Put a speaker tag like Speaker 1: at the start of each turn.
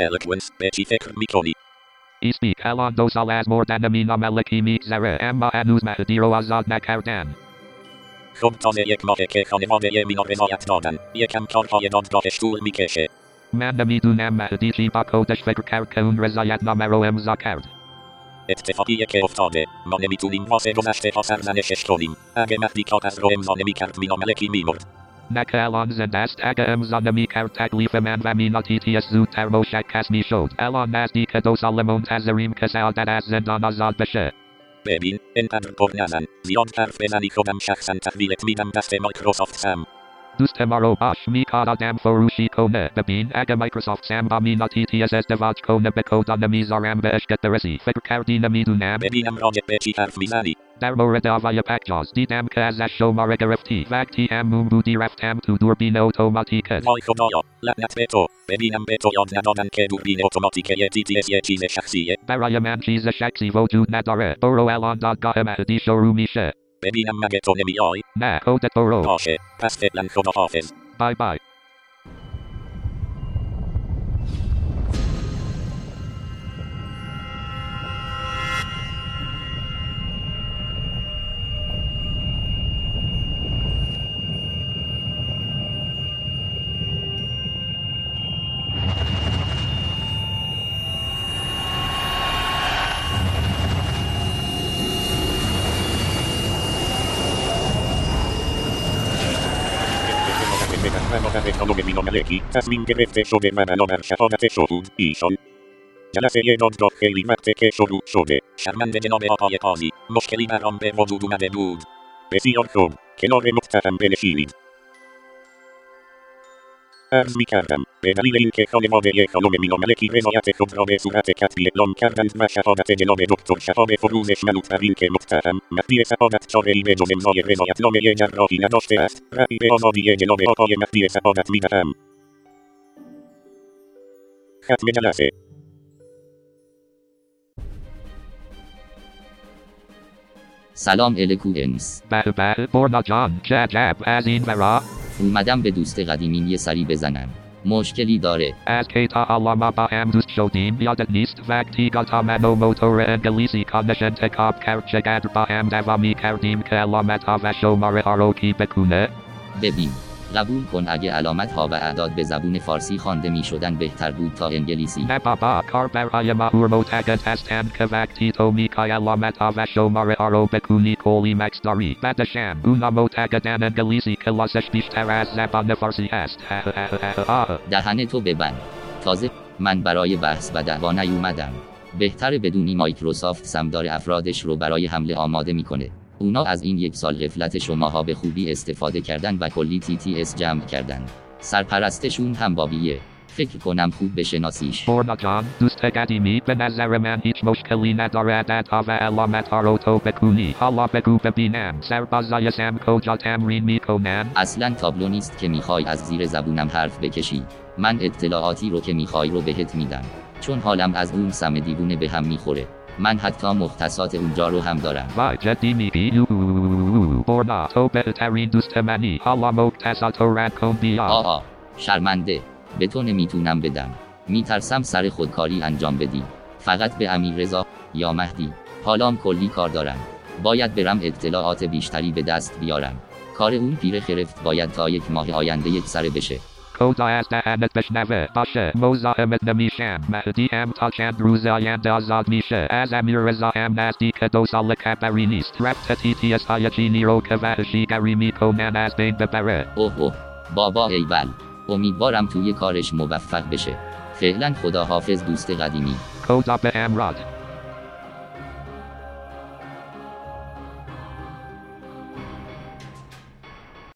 Speaker 1: eloquence به چی فکر می‌کنی
Speaker 2: ای speak الان دو سال از مردن مینا ملکی میگذره اما هنوز مهدی رو آزاد نکردن
Speaker 1: خب تازه یک ماهه که خانواده مینا رضایت دادن یکم کارهای دادگاهش طول می‌کشه
Speaker 2: من نمی‌دونم مهدی چی با کودش فکر کرد که اون رضایت نامه رو امضا کرد
Speaker 1: اتفاقیه که افتاده ما نمی‌تونیم واسه گذشته ها سرزنشش کنیم اگه مهدی کاغذ رو امضا نمی‌کرد مینا ملکی میمرد
Speaker 2: نه که الان زنده است اگه امضا نمی‌کرد تکلیف من و مینا TTS زودتر مشخص می‌شد. الان نزدیک دو سال منتظریم که سعادت از زندان آزاد بشه.
Speaker 1: ببین انقدر پر نزن. زیاد حرف بزنی خودم شخصا تحویلت میدم دست Microsoft Sam
Speaker 2: دوست ما باش می‌خواد آدم فروشی کنه ببین اگه Microsoft Sam با مینا TTS ازدواج کنه به خدا نمی‌ذارم بهش که برسی فکر کردی نمی‌دونم
Speaker 1: ببینم راجع به چی حرف می‌زنی
Speaker 2: در مورد آقای پکجاز دیدم که ازش شماره گرفتی وقتی همون بودی رفتم تو دوربین اتوماتیکت
Speaker 1: وای خدایا لعنت به تو ببینم به تو یاد ندادن که دوربین اتوماتیک یه TTS یه چیز شخصیه
Speaker 2: برای من چیز شخصی وجود نداره برو الان دادگاه مهدی شروع میشه
Speaker 1: ببینم مگه تو نمیای
Speaker 2: نه خودت برو
Speaker 1: باشه پس مینا ملکی تصمیم گرفته شده و بنابر شهادت شهود ایشان جلسه دادگاه خیلی وقته که شروع شده شرمنده جناب آقای قاضی مشکلی برام به وجود اومده بود بسیار خوب کنار متهم بنشینید به دلیل اینکه خانواده خانم مینا ملکی رضایت خود را به صورت کتبی اعلام کردند و شهادت جناب دکتر شهاب فروزش منوط بر اینکه متهم مهدی سعادت چارهای به جز امضای رضایتنامه جراحی نداشته است رأی به آزادی جناب آقای مهدی سعادت می دهم ختم جلسه.
Speaker 3: سلام الکو انس
Speaker 2: بله بله برنا جان چه عجب از این ورا.
Speaker 3: اومدم به دوست قدیمیم یه سری بزنم. مشکلی داره.
Speaker 2: از کی تا حالا ما با هم دوست شدیم. یادت نیست؟ وقتی گاتا منو موتور انگلیسی کانش انتخاب کرد چقدر با هم دوامی کردیم که علامت ها و شماره ها رو کی بکونه؟
Speaker 3: ببین قبول کن اگه علامت ها و اعداد به زبون فارسی خوانده می شدن بهتر بود تا انگلیسی.
Speaker 2: نه بابا کار برای مهور معتقد هستند که وقتی تو می‌خوای علامت ها و شماره ها رو بکونی کلی مکس داری بعدشم اونا معتقدن انگلیسی کلاسش بیشتر از زبان فارسی هست
Speaker 3: دهن تو ببند. تازه من برای بحث و دعوا نیومدم. بهتر بدونی مایکروسافت سمدار افرادش رو برای حمله آماده می‌کنه. اونا از این یک سال غفلت شماها به خوبی استفاده کردن و کلی تی تی اس جمع کردن. سرپرستشون هم بابیه. فکر کنم خوب بشناسیش
Speaker 2: برنا جان دوست قدیمی به نظر من هیچ مشکلی نداره عددها و علامت ها رو تو بکونی. حالا بگو ببینم. سربازای سم کجا تمرین می‌کنن؟
Speaker 3: اصلا تابلو نیست که می‌خوای از زیر زبونم حرف بکشی. من اطلاعاتی رو که می‌خوای رو بهت میدم. چون حالم از اون سم دیوونه به هم می‌خوره. من حتی مختصات اونجا رو هم دارم.
Speaker 2: وای جدی میگی؟ برنا تو بهترین دوست منی. حالا مختصات رو رد کن بیا
Speaker 3: شرمنده. به تو نمی‌تونم بدم. میترسم سر خودکاری انجام بدی. فقط به امیر رضا یا مهدی. حالام کلی کار دارم. باید برم اطلاعات بیشتری به دست بیارم. کار اون پیر خرفت باید تا یک ماه آینده یک سره بشه.
Speaker 2: کجا از دهنت بشنوه باشه مزاحمت نمیشم مهدی هم تا چند روز آینده آزاد میشه از امیر رضا هم نزدیک دو سال خبری نیست رفت تی تی اس های چینی رو که وحشیگری می‌کنن از بین ببره
Speaker 3: اوه اوه بابا ایول امیدوارم توی کارش موفق بشه فعلا خدا حافظ دوست قدیمی
Speaker 2: کجا به امراد